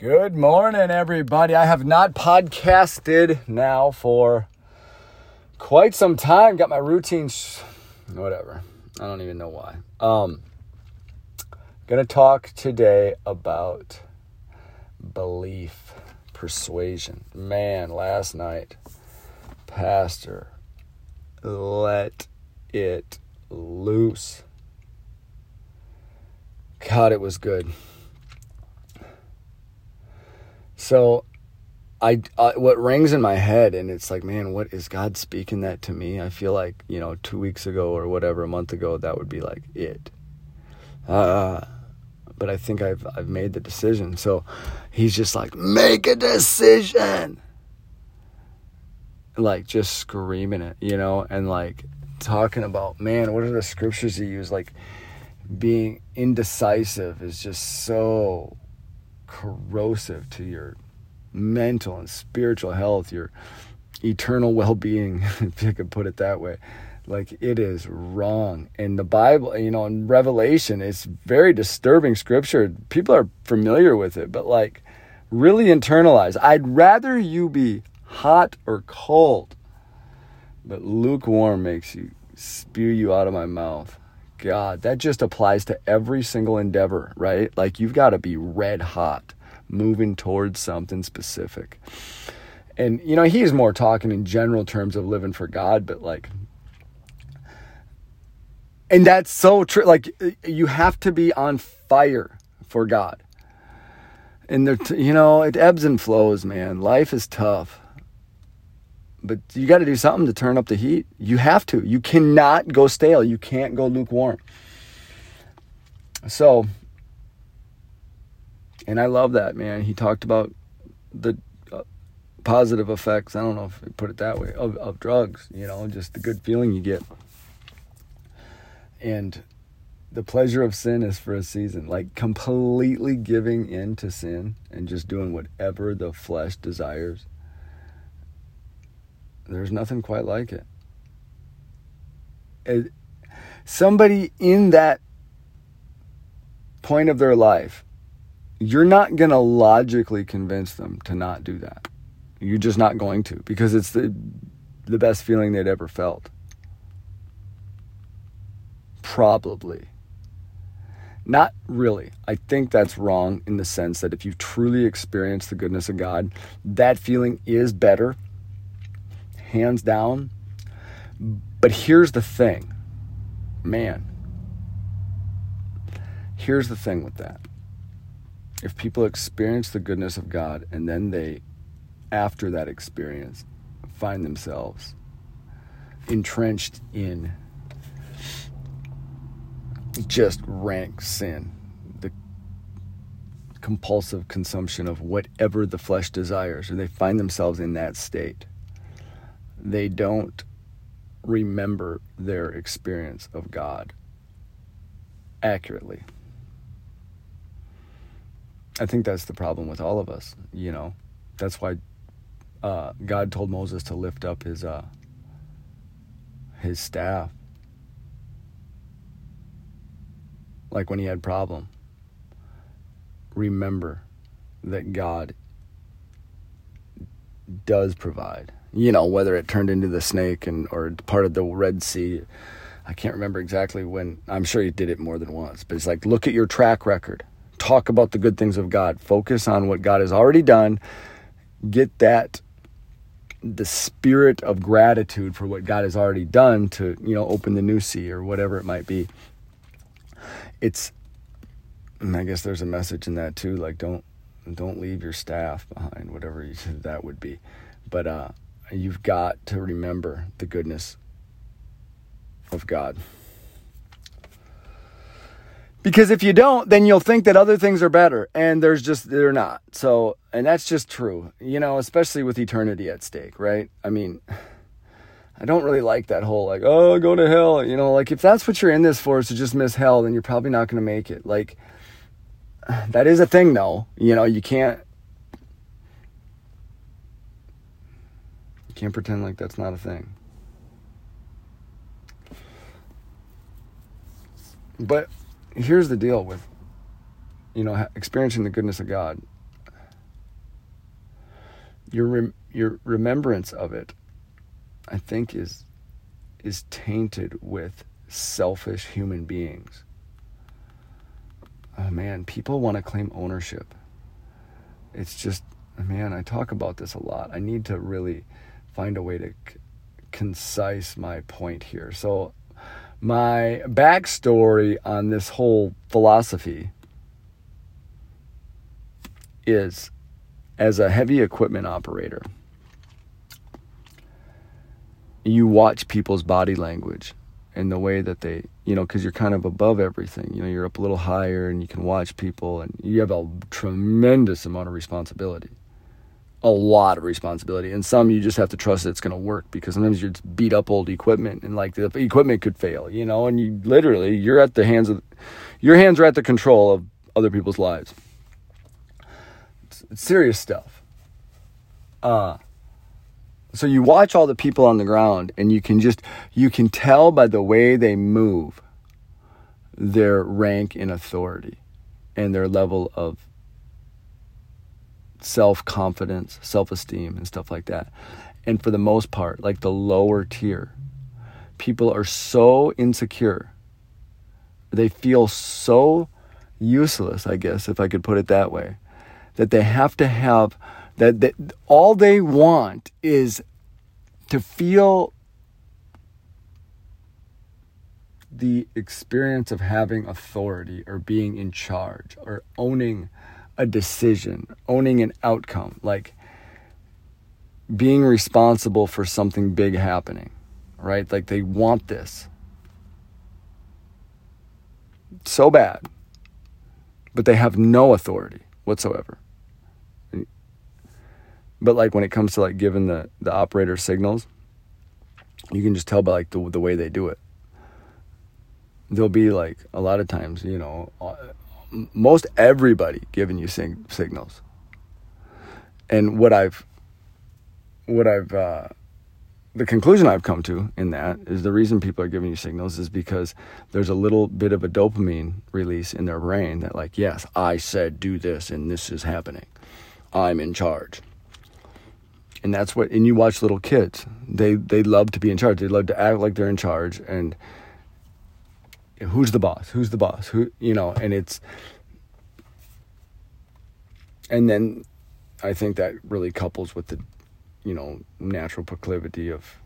Good morning, everybody. I have not podcasted now for quite some time. Got my routines, whatever. I don't even know why. Um, gonna talk today about belief, persuasion. Man, last night, Pastor, let it loose. God, it was good. So, I uh, what rings in my head, and it's like, man, what is God speaking that to me? I feel like you know, two weeks ago or whatever, a month ago, that would be like it. Uh, but I think I've I've made the decision. So, He's just like, make a decision. Like just screaming it, you know, and like talking about, man, what are the scriptures He use? Like being indecisive is just so corrosive to your mental and spiritual health, your eternal well being, if you could put it that way. Like it is wrong. And the Bible, you know, in Revelation, it's very disturbing scripture. People are familiar with it, but like really internalize. I'd rather you be hot or cold, but lukewarm makes you spew you out of my mouth. God, that just applies to every single endeavor, right? Like you've got to be red hot, moving towards something specific. And, you know, he's more talking in general terms of living for God, but like, and that's so true. Like, you have to be on fire for God. And there, you know, it ebbs and flows, man. Life is tough but you got to do something to turn up the heat. You have to. You cannot go stale. You can't go lukewarm. So, and I love that, man. He talked about the uh, positive effects, I don't know if I put it that way, of, of drugs, you know, just the good feeling you get. And the pleasure of sin is for a season. Like completely giving in to sin and just doing whatever the flesh desires there's nothing quite like it. it. Somebody in that point of their life, you're not going to logically convince them to not do that. You're just not going to because it's the the best feeling they'd ever felt. Probably. Not really. I think that's wrong in the sense that if you truly experience the goodness of God, that feeling is better hands down. But here's the thing man, here's the thing with that. If people experience the goodness of God and then they, after that experience, find themselves entrenched in just rank sin, the compulsive consumption of whatever the flesh desires, or they find themselves in that state they don't remember their experience of God accurately. I think that's the problem with all of us, you know. That's why uh, God told Moses to lift up his uh, his staff, like when he had problem. Remember that God does provide you know, whether it turned into the snake and or part of the Red Sea. I can't remember exactly when. I'm sure he did it more than once, but it's like look at your track record. Talk about the good things of God. Focus on what God has already done. Get that the spirit of gratitude for what God has already done to, you know, open the new sea or whatever it might be. It's I guess there's a message in that too, like don't don't leave your staff behind, whatever that would be. But uh you've got to remember the goodness of God. Because if you don't, then you'll think that other things are better, and there's just, they're not. So, and that's just true, you know, especially with eternity at stake, right? I mean, I don't really like that whole, like, oh, go to hell. You know, like, if that's what you're in this for is to just miss hell, then you're probably not going to make it. Like, that is a thing, though. You know, you can't, Can't pretend like that's not a thing. But here's the deal with, you know, experiencing the goodness of God. your rem- your remembrance of it, I think, is is tainted with selfish human beings. Oh man, people want to claim ownership. It's just, man, I talk about this a lot. I need to really find a way to c- concise my point here. So, my backstory on this whole philosophy is as a heavy equipment operator, you watch people's body language and the way that they, you know, because you're kind of above everything. You know, you're up a little higher and you can watch people, and you have a tremendous amount of responsibility. A lot of responsibility. And some you just have to trust that it's going to work because sometimes you're beat up old equipment and like the equipment could fail, you know, and you literally, you're at the hands of, your hands are at the control of other people's lives. It's, serious stuff. Uh, so you watch all the people on the ground and you can just you can tell by the way they move their rank and authority and their level of self-confidence self-esteem and stuff like that. And for the most part like the lower tier people are so insecure. They feel so useless i guess if i could put it that way that they have to have that, that all they want is to feel the experience of having authority or being in charge or owning a decision, owning an outcome, like being responsible for something big happening, right? Like they want this so bad, but they have no authority whatsoever. But like when it comes to like giving the the operator signals, you can just tell by like the the way they do it. There'll be like a lot of times, you know, most everybody giving you sing- signals. And what I've what I've uh, the conclusion I've come to in that is the reason people are giving you signals is because there's a little bit of a dopamine release in their brain that like yes I said do this and this is happening. I'm in charge. And that's what and you watch little kids. They they love to be in charge. They love to act like they're in charge. And who's the boss? Who's the boss? Who you know and it's and then i think that really couples with the you know natural proclivity of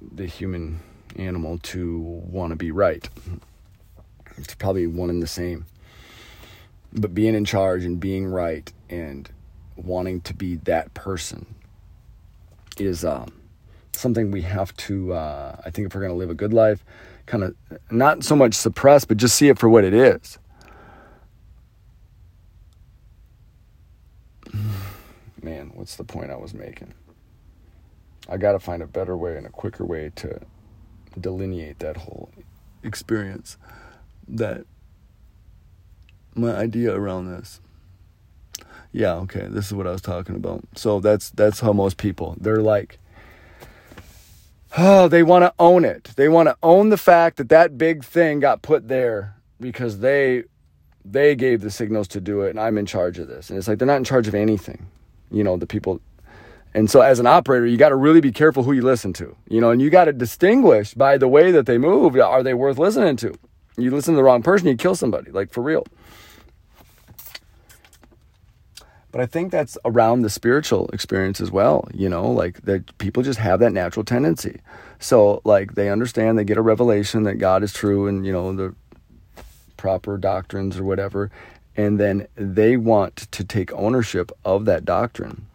the human animal to want to be right. It's probably one and the same. But being in charge and being right and wanting to be that person is um, something we have to, uh, I think, if we're going to live a good life, kind of not so much suppress, but just see it for what it is. Man, what's the point I was making? I got to find a better way and a quicker way to delineate that whole experience. That my idea around this yeah, okay, this is what I was talking about. So that's that's how most people they're like oh, they want to own it. They want to own the fact that that big thing got put there because they they gave the signals to do it and I'm in charge of this. And it's like they're not in charge of anything. You know, the people and so as an operator, you got to really be careful who you listen to. You know, and you got to distinguish by the way that they move, are they worth listening to? You listen to the wrong person, you kill somebody, like for real. But I think that's around the spiritual experience as well, you know, like that people just have that natural tendency. So like they understand, they get a revelation that God is true and, you know, the proper doctrines or whatever, and then they want to take ownership of that doctrine.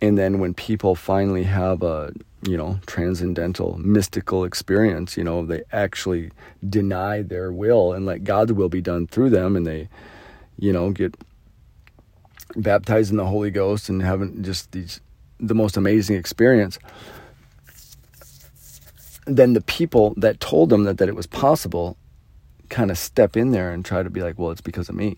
And then when people finally have a, you know, transcendental, mystical experience, you know, they actually deny their will and let God's will be done through them and they, you know, get baptized in the Holy Ghost and having just these the most amazing experience, then the people that told them that, that it was possible kind of step in there and try to be like, well, it's because of me.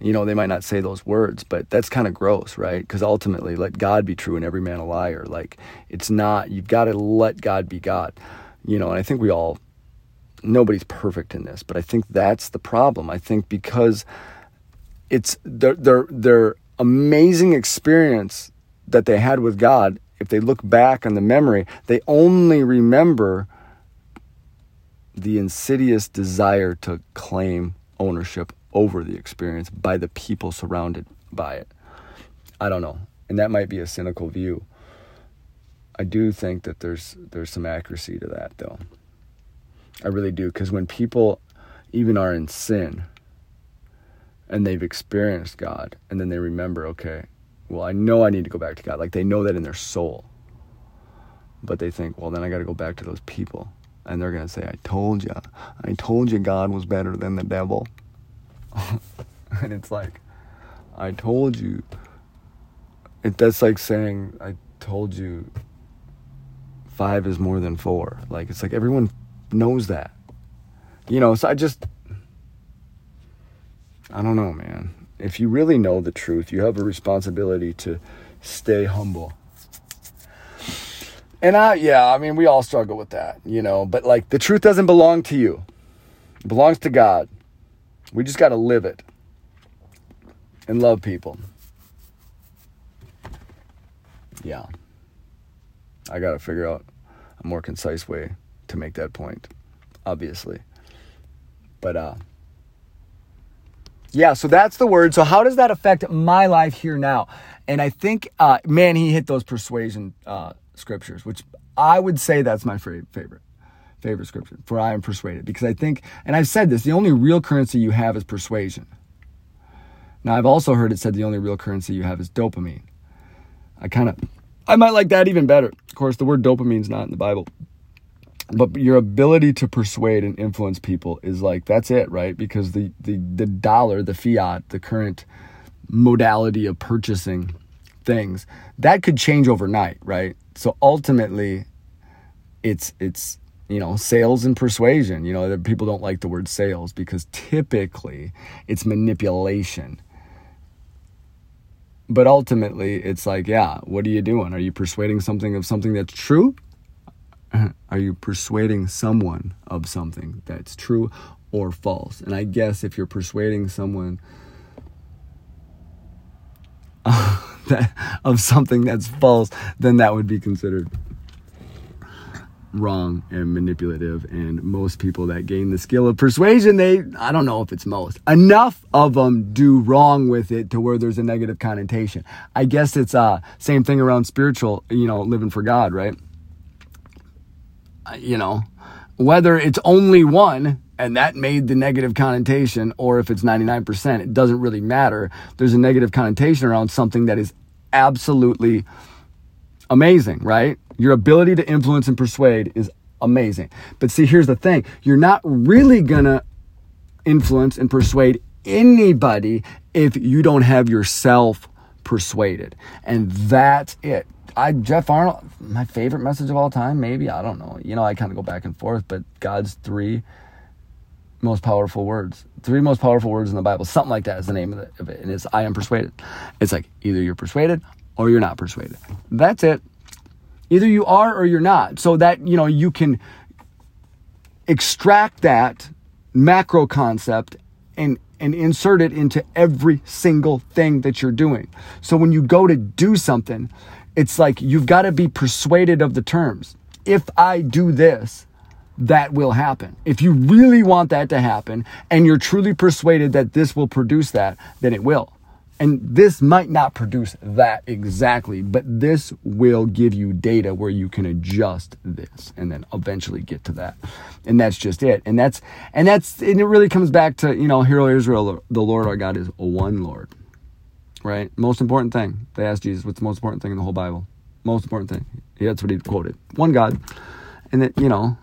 You know, they might not say those words, but that's kind of gross, right? Because ultimately, let God be true and every man a liar. Like, it's not, you've got to let God be God. You know, and I think we all, nobody's perfect in this, but I think that's the problem. I think because it's they're they're they're amazing experience that they had with God, if they look back on the memory, they only remember the insidious desire to claim ownership over the experience by the people surrounded by it. I don't know. And that might be a cynical view. I do think that there's there's some accuracy to that though. I really do cuz when people even are in sin and they've experienced God and then they remember, okay, well, I know I need to go back to God. Like they know that in their soul. But they think, well, then I got to go back to those people. And they're going to say, I told you. I told you God was better than the devil. and it's like, I told you. It, that's like saying, I told you five is more than four. Like, it's like everyone knows that. You know, so I just, I don't know, man. If you really know the truth, you have a responsibility to stay humble. And I, yeah, I mean, we all struggle with that, you know, but like the truth doesn't belong to you, it belongs to God. We just got to live it and love people. Yeah. I got to figure out a more concise way to make that point, obviously. But, uh, yeah, so that's the word. So, how does that affect my life here now? And I think, uh, man, he hit those persuasion uh, scriptures, which I would say that's my favorite favorite scripture. For I am persuaded, because I think, and I've said this, the only real currency you have is persuasion. Now, I've also heard it said the only real currency you have is dopamine. I kind of, I might like that even better. Of course, the word dopamine is not in the Bible, but your ability to persuade and influence people is like that's it right? Because the the the dollar the fiat the current modality of purchasing things that could change overnight right? So ultimately it's it's you know sales and persuasion. You know people don't like the word sales because typically it's manipulation. But ultimately it's like yeah what are you doing? Are you persuading something of something that's true are you persuading someone of something that's true or false? And I guess if you're persuading someone of something that's false, then that would be considered wrong and manipulative. And most people that gain the skill of persuasion, they, I don't know if it's most, enough of them do wrong with it to where there's a negative connotation. I guess it's uh same thing around spiritual, you know, living for God, right? You know, whether it's only one and that made the negative connotation or if it's 99%, it doesn't really matter. There's a negative connotation around something that is absolutely amazing, right? Your ability to influence and persuade is amazing. But see, here's the thing you're not really gonna influence and persuade anybody if you don't have yourself persuaded. And that's it. I Jeff Arnold, my favorite message of all time, maybe I don't know. You know, I kind of go back and forth, but God's three most powerful words, three most powerful words in the Bible, something like that is the name of, of it, and it's I am persuaded. It's like either you're persuaded or you're not persuaded. That's it. Either you are or you're not. So that you know you can extract that macro concept and and insert it into every single thing that you're doing. So when you go to do something, it's like you've got to be persuaded of the terms. If I do this, that will happen. If you really want that to happen and you're truly persuaded that this will produce that, then it will. And this might not produce that exactly, but this will give you data where you can adjust this and then eventually get to that. And that's just it. And that's, and that's, and it really comes back to, you know, Hear O Israel, the Lord our God is one Lord right? Most important thing. They asked Jesus, what's the most important thing in the whole Bible? Most important thing. That's what he quoted. One God. And that, you know,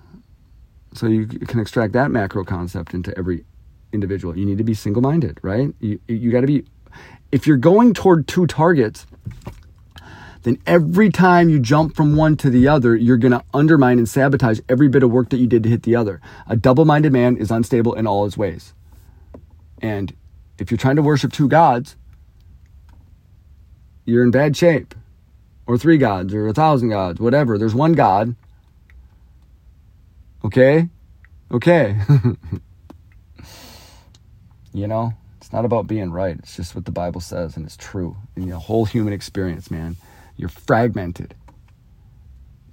so you can extract that macro concept into every individual. You need to be single minded, right? You, you got to be, if you're going toward two targets, then every time you jump from one to the other, you're going to undermine and sabotage every bit of work that you did to hit the other. A double minded man is unstable in all his ways. And if you're trying to worship two gods, you're in bad shape. Or three gods, or a thousand gods, whatever. There's one God. Okay? Okay. you know, it's not about being right. It's just what the Bible says, and it's true. In the whole human experience, man, you're fragmented.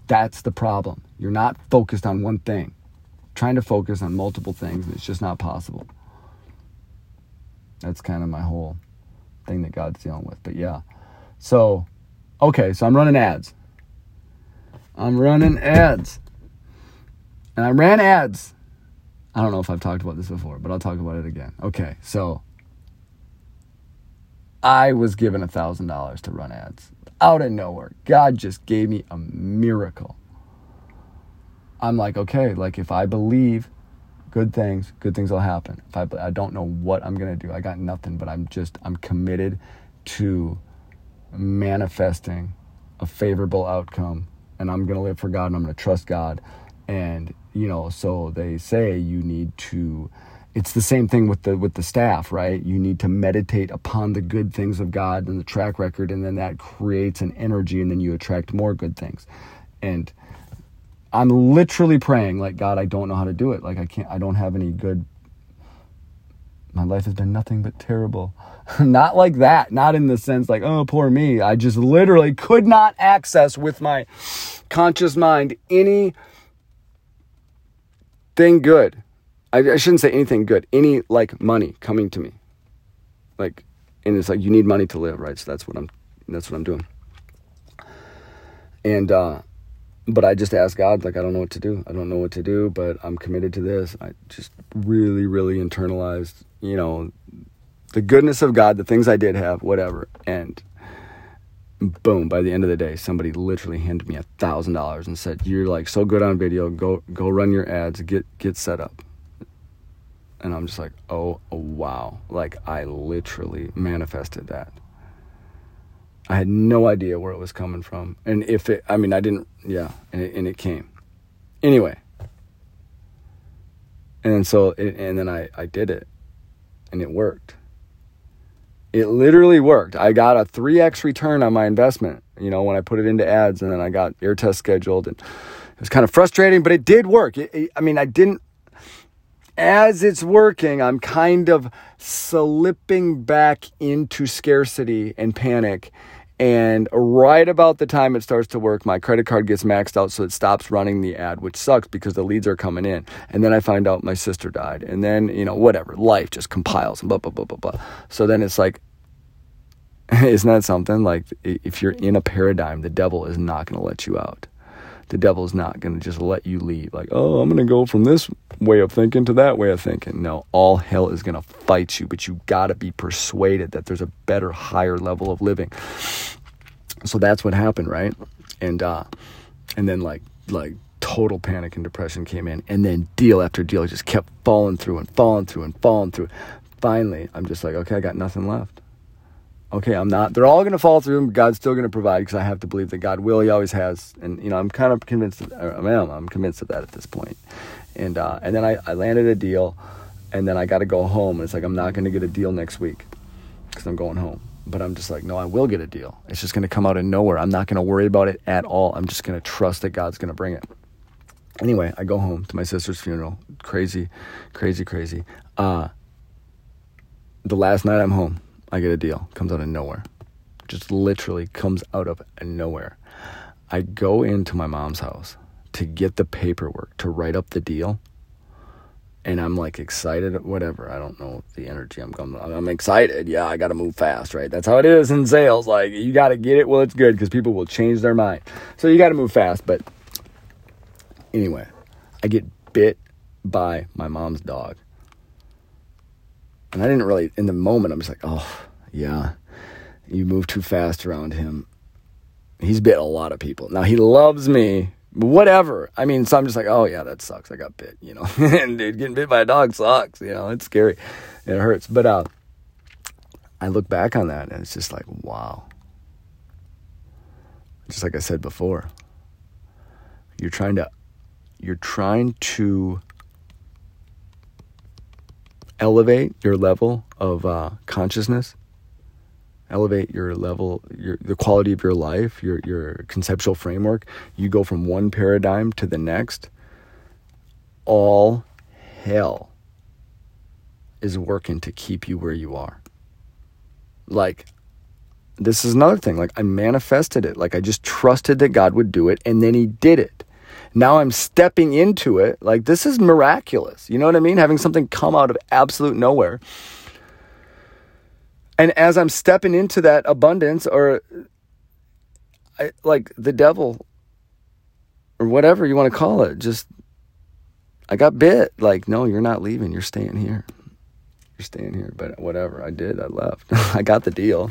That's the problem. You're not focused on one thing. Trying to focus on multiple things, and it's just not possible. That's kind of my whole thing that God's dealing with. But yeah. So, okay, so I'm running ads. I'm running ads. And I ran ads. I don't know if I've talked about this before, but I'll talk about it again. Okay, so I was given a thousand dollars to run ads out of nowhere. God just gave me a miracle. I'm like, okay, like if I believe good things, good things will happen. If I, I don't know what I'm gonna do, I got nothing, but I'm just I'm committed to manifesting a favorable outcome, and I'm gonna live for God, and I'm gonna trust God, and you know, so they say you need to it's the same thing with the with the staff, right? You need to meditate upon the good things of God and the track record, and then that creates an energy, and then you attract more good things. And I'm literally praying, like God, I don't know how to do it. Like I can't, I don't have any good. My life has been nothing but terrible. not like that. Not in the sense like, oh, poor me. I just literally could not access with my conscious mind any thing good I, I shouldn't say anything good. Any like money coming to me, like, and it's like you need money to live, right? So that's what I'm. That's what I'm doing. And uh, but I just ask God, like, I don't know what to do. I don't know what to do, but I'm committed to this. I just really, really internalized, you know, the goodness of God, the things I did have, whatever. And boom, by the end of the day, somebody literally handed me a thousand dollars and said, You're like so good on video, go go run your ads, get get set up and I'm just like, oh, wow. Like, I literally manifested that. I had no idea where it was coming from. And if it, I mean, I didn't, yeah, and it, and it came. Anyway. And so, it, and then I, I did it, and it worked. It literally worked. I got a 3x return on my investment, you know, when I put it into ads, and then I got air test scheduled. And it was kind of frustrating, but it did work. It, I mean, I didn't as it's working, I'm kind of slipping back into scarcity and panic. And right about the time it starts to work, my credit card gets maxed out, so it stops running the ad, which sucks because the leads are coming in. And then I find out my sister died. And then, you know, whatever, life just compiles and blah, blah, blah, blah, blah. So then it's like, isn't that something? Like, if you're in a paradigm, the devil is not going to let you out the devil's not going to just let you leave. Like, oh, I'm going to go from this way of thinking to that way of thinking. No, all hell is going to fight you, but you got to be persuaded that there's a better, higher level of living. So that's what happened, right? And uh, and then like like total panic and depression came in, and then deal after deal just kept falling through and falling through and falling through. Finally, I'm just like, okay, I got nothing left okay, I'm not, they're all going to fall through. God's still going to provide because I have to believe that God will. He always has. And, you know, I'm kind of convinced, of, I am, I'm convinced of that at this point. And, uh, and then I, I landed a deal and then I got to go home. And it's like, I'm not going to get a deal next week because I'm going home. But I'm just like, no, I will get a deal. It's just going to come out of nowhere. I'm not going to worry about it at all. I'm just going to trust that God's going to bring it. Anyway, I go home to my sister's funeral. Crazy, crazy, crazy. Uh, the last night I'm home, I get a deal. Comes out of nowhere. Just literally comes out of nowhere. I go into my mom's house to get the paperwork to write up the deal. And I'm like excited, whatever. I don't know the energy I'm coming. I'm excited. Yeah, I got to move fast, right? That's how it is in sales. Like you got to get it while it's good because people will change their mind. So you got to move fast. But anyway, I get bit by my mom's dog. And I didn't really, in the moment, I'm just like, oh, yeah, you move too fast around him. He's bit a lot of people. Now, he loves me, whatever. I mean, so I'm just like, oh, yeah, that sucks. I got bit, you know. and dude, getting bit by a dog sucks, you know, it's scary. It hurts. But uh, I look back on that and it's just like, wow. Just like I said before, you're trying to, you're trying to elevate your level of uh, consciousness, elevate your level, your the quality of your life, your your conceptual framework. You go from one paradigm to the next. All hell is working to keep you where you are. Like, this is another thing. Like, I manifested it. Like, I just trusted that God would do it, and then He did it. Now I'm stepping into it. Like, this is miraculous. You know what I mean? Having something come out of absolute nowhere. And as I'm stepping into that abundance, or I, like the devil, or whatever you want to call it, just I got bit. Like, no, you're not leaving. You're staying here. You're staying here. But whatever. I did. I left. I got the deal.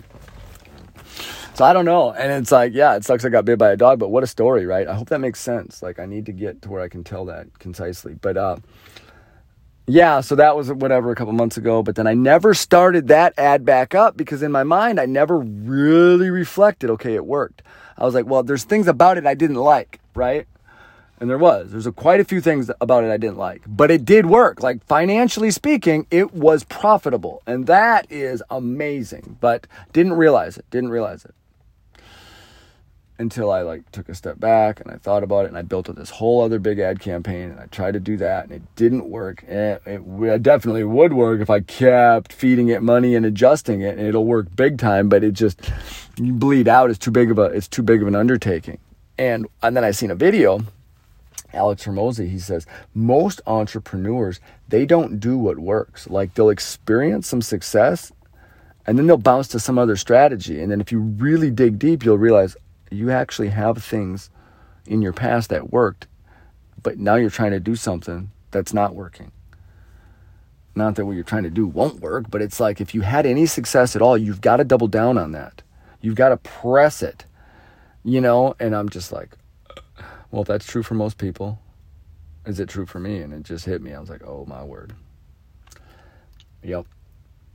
So I don't know. And it's like, yeah, it sucks I got bit by a dog, but what a story, right? I hope that makes sense. Like, I need to get to where I can tell that concisely. But, uh, yeah, so that was whatever a couple months ago. But then I never started that ad back up because in my mind, I never really reflected, okay, it worked. I was like, well, there's things about it I didn't like, right? And there was. There's a, quite a few things about it I didn't like, but it did work. Like financially speaking, it was profitable. And that is amazing, but didn't realize it. Didn't realize it until I like took a step back and I thought about it and I built up this whole other big ad campaign and I tried to do that and it didn't work. And it, it definitely would work if I kept feeding it money and adjusting it and it'll work big time, but it just you bleed out. It's too big of a it's too big of an undertaking. And and then I seen a video Alex Hormozi, he says, most entrepreneurs, they don't do what works. Like they'll experience some success and then they'll bounce to some other strategy. And then if you really dig deep, you'll realize you actually have things in your past that worked, but now you're trying to do something that's not working. Not that what you're trying to do won't work, but it's like if you had any success at all, you've got to double down on that. You've got to press it, you know? And I'm just like, well, if that's true for most people, is it true for me? And it just hit me. I was like, oh my word. Yep.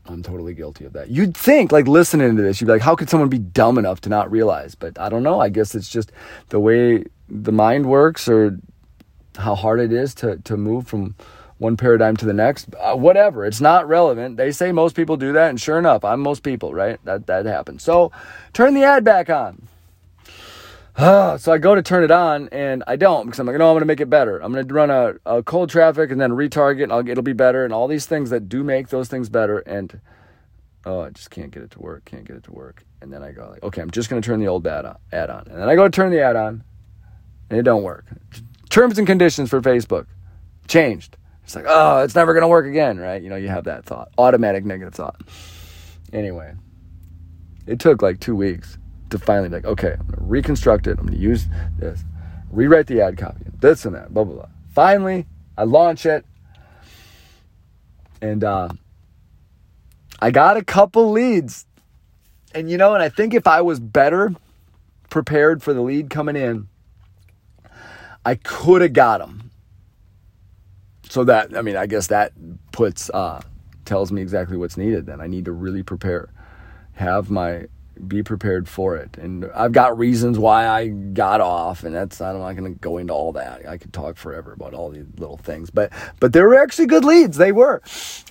I'm totally guilty of that. You'd think, like, listening to this, you'd be like, how could someone be dumb enough to not realize? But I don't know. I guess it's just the way the mind works or how hard it is to, to move from one paradigm to the next. Uh, whatever. It's not relevant. They say most people do that. And sure enough, I'm most people, right? That, that happens. So turn the ad back on. Uh, so I go to turn it on and I don't because I'm like, no, I'm going to make it better. I'm going to run a, a, cold traffic and then retarget and it'll be better and all these things that do make those things better. And oh, I just can't get it to work. Can't get it to work. And then I go like, okay, I'm just going to turn the old ad on, ad on. And then I go to turn the ad on and it don't work. Terms and conditions for Facebook changed. It's like, oh, it's never going to work again, right? You know, you have that thought, automatic negative thought. Anyway, it took like two weeks to finally like, okay, I'm gonna reconstruct it. I'm gonna use this, rewrite the ad copy, this and that, blah blah blah. Finally, I launch it, and uh, I got a couple leads, and you know, and I think if I was better prepared for the lead coming in, I could have got them. So that I mean, I guess that puts uh, tells me exactly what's needed. Then I need to really prepare, have my be prepared for it. And I've got reasons why I got off, and that's I'm not going to go into all that. I could talk forever about all these little things, but but they were actually good leads. They were,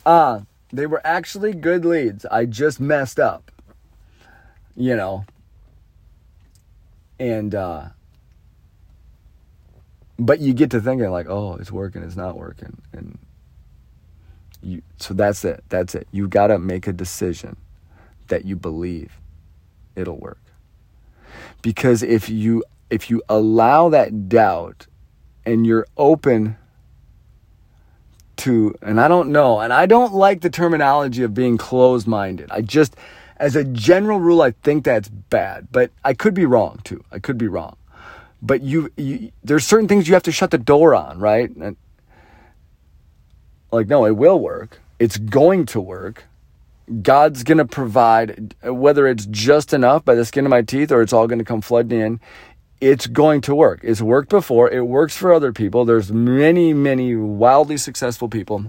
uh, they were actually good leads. I just messed up, you know, and uh, but you get to thinking like, oh, it's working, it's not working, and you. So that's it. That's it. You got to make a decision that you believe it'll work. Because if you if you allow that doubt and you're open to and I don't know, and I don't like the terminology of being closed-minded. I just as a general rule I think that's bad, but I could be wrong too. I could be wrong. But you, you there's certain things you have to shut the door on, right? And, like no, it will work. It's going to work God's going to provide, whether it's just enough by the skin of my teeth or it's all going to come flooding in, it's going to work. It's worked before. It works for other people. There's many, many wildly successful people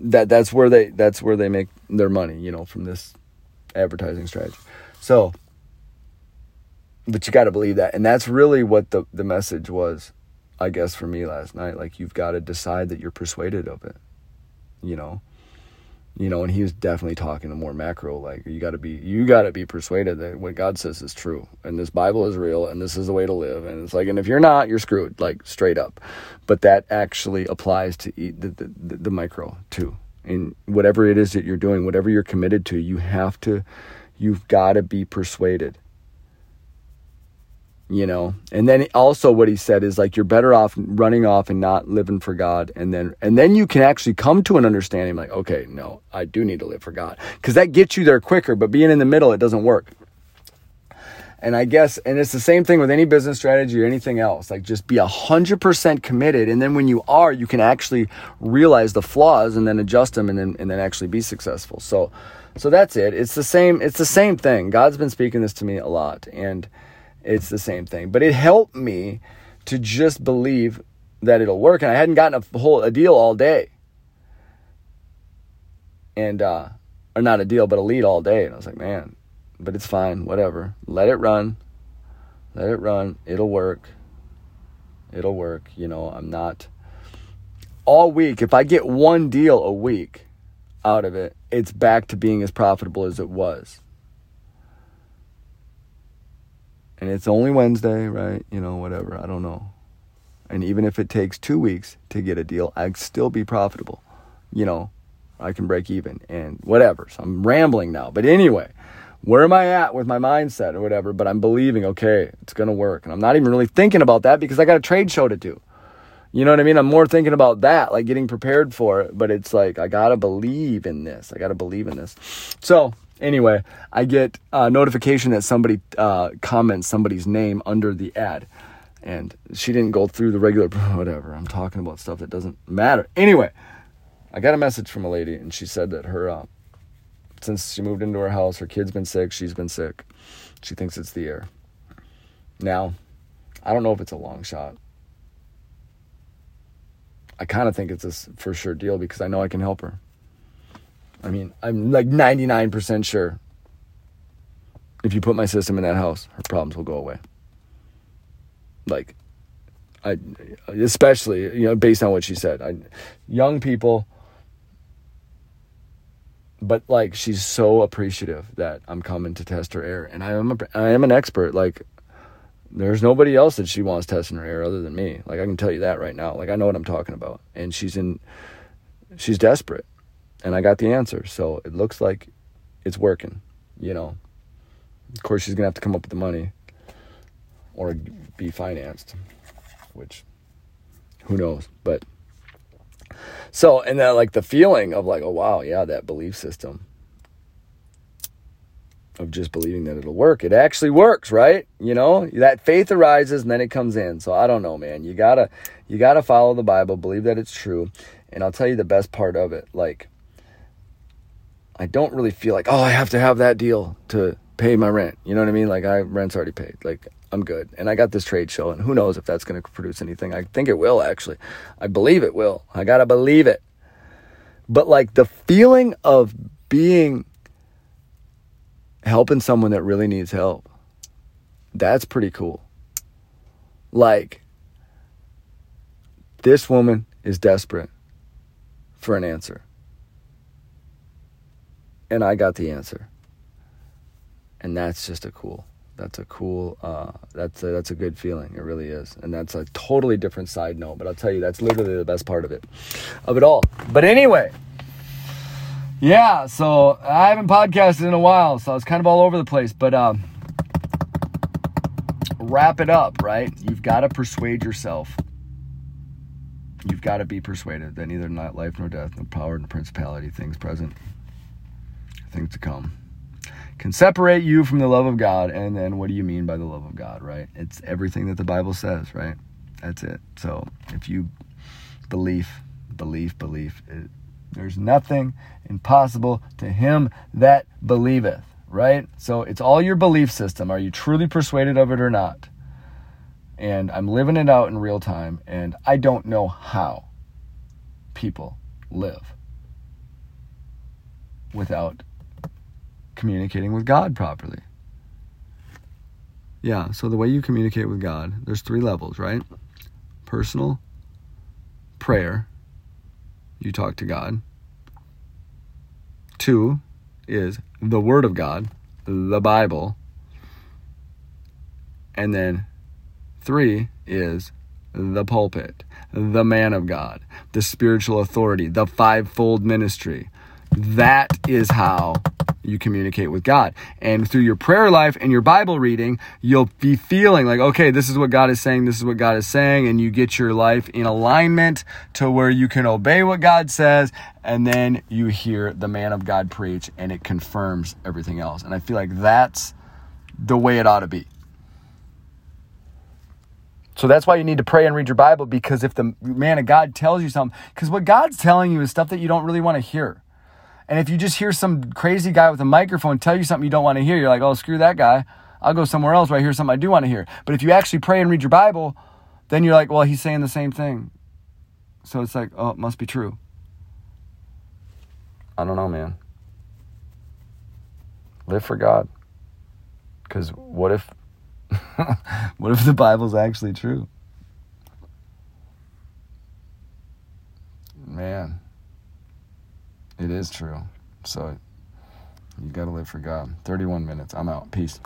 that that's where they that's where they make their money, you know, from this advertising strategy. So, but you got to believe that, and that's really what the the message was, I guess, for me last night. Like you've got to decide that you're persuaded of it, you know you know, and he was definitely talking to more macro, like you got to be, you got to be persuaded that what God says is true, and this Bible is real, and this is the way to live, and it's like, and if you're not, you're screwed, like straight up. But that actually applies to the the, the, the micro too, and whatever it is that you're doing, whatever you're committed to, you have to, you've got to be persuaded you know? And then also what he said is like you're better off running off and not living for god. And then and then you can actually come to an understanding like okay no i do need to live for god. Because that gets you there quicker but being in the middle it doesn't work. And i guess and it's the same thing with any business strategy or anything else. Like just be 100% committed. And then when you are you can actually realize the flaws and then adjust them and then and then actually be successful. So so that's it. It's the same it's the same thing. God's been speaking this to me a lot. And it's the same thing. But it helped me to just believe that it'll work. And I hadn't gotten a whole a deal all day. And uh or not a deal, but a lead all day. And I was like, man, but it's fine, whatever. Let it run. Let it run. It'll work. It'll work. You know, I'm not all week. If I get one deal a week out of it, it's back to being as profitable as it was. And it's only Wednesday, right? You know, whatever. I don't know. And even if it takes two weeks to get a deal, I'd still be profitable. You know, I can break even and whatever. So I'm rambling now. But anyway, where am I at with my mindset or whatever? But I'm believing, okay, it's going to work. And I'm not even really thinking about that because I got a trade show to do. You know what I mean? I'm more thinking about that, like getting prepared for it. But it's like, I got to believe in this. I got to believe in this. So Anyway, I get a notification that somebody uh, comments somebody's name under the ad. And she didn't go through the regular, whatever. I'm talking about stuff that doesn't matter. Anyway, I got a message from a lady, and she said that her, uh, since she moved into her house, her kid's been sick, she's been sick. She thinks it's the air. Now, I don't know if it's a long shot. I kind of think it's a for sure deal because I know I can help her. I mean, I'm like 99% sure if you put my system in that house, her problems will go away. Like, I, especially, you know, based on what she said, I, young people, but like, she's so appreciative that I'm coming to test her air. And I am, a, I am an expert. Like, there's nobody else that she wants testing her air other than me. Like, I can tell you that right now. Like, I know what I'm talking about. And she's in, she's desperate and I got the answer. So it looks like it's working, you know. Of course, she's to have to come up with the money or be financed, which who knows. But so, and then like the feeling of like, oh, wow, yeah, that belief system of just believing that it'll work. It actually works, right? You know, that faith arises and then it comes in. So I don't know, man. You gotta, you gotta follow the Bible, believe that it's true. And I'll tell you the best part of it. Like, I don't really feel like, oh, I have to have that deal to pay my rent. You know what I mean? Like I rent's already paid. Like I'm good. And I got this trade show and who knows if that's going to produce anything. I think it will actually. I believe it will. I got to believe it. But like the feeling of being helping someone that really needs help. That's pretty cool. Like this woman is desperate for an answer and I got the answer. And that's just a cool. That's a cool. Uh, that's a, that's a good feeling. It really is, and that's a totally different side note. But I'll tell you, that's literally the best part of it, of it all. But anyway, yeah. So I haven't podcasted in a while, so I was kind of all over the place. But um, wrap it up, right? You've got to persuade yourself. You've got to be persuaded that neither life nor death, nor power nor principality, things present things to come can separate you from the love of God. And then what do you mean by the love of God, right? It's everything that the Bible says, right? That's it. So if you believe, believe, believe, it, there's nothing impossible to him that believeth, right? So it's all your belief system. Are you truly persuaded of it or not? And I'm living it out in real time, and I don't know how people live without communicating with God properly. Yeah, so the way you communicate with God, there's three levels, right? Personal, prayer, you talk to God. two is the Word of God, the Bible. And then three is the pulpit, the man of God, the spiritual authority, the fivefold ministry. That is how you communicate with God. And through your prayer life and your Bible reading, you'll be feeling like, okay, this is what God is saying, this is what God is saying, and you get your life in alignment to where you can obey what God says, and then you hear the man of God preach, and it confirms everything else. And I feel like that's the way it ought to be. So that's why you need to pray and read your Bible because if the man of God tells you something, because what God's telling you is stuff that you don't really want to hear. And if you just hear some crazy guy with a microphone tell you something you don't want to hear, you're like, oh, screw that guy. I'll go somewhere else where I hear something I do want to hear. But if you actually pray and read your Bible, then you're like, well, he's saying the same thing. So it's like, oh, it must be true. I don't know, man. Live for God. Because what if what if the Bible's actually true? Man, it is true. So you got to live for God. 31 minutes. I'm out. Peace.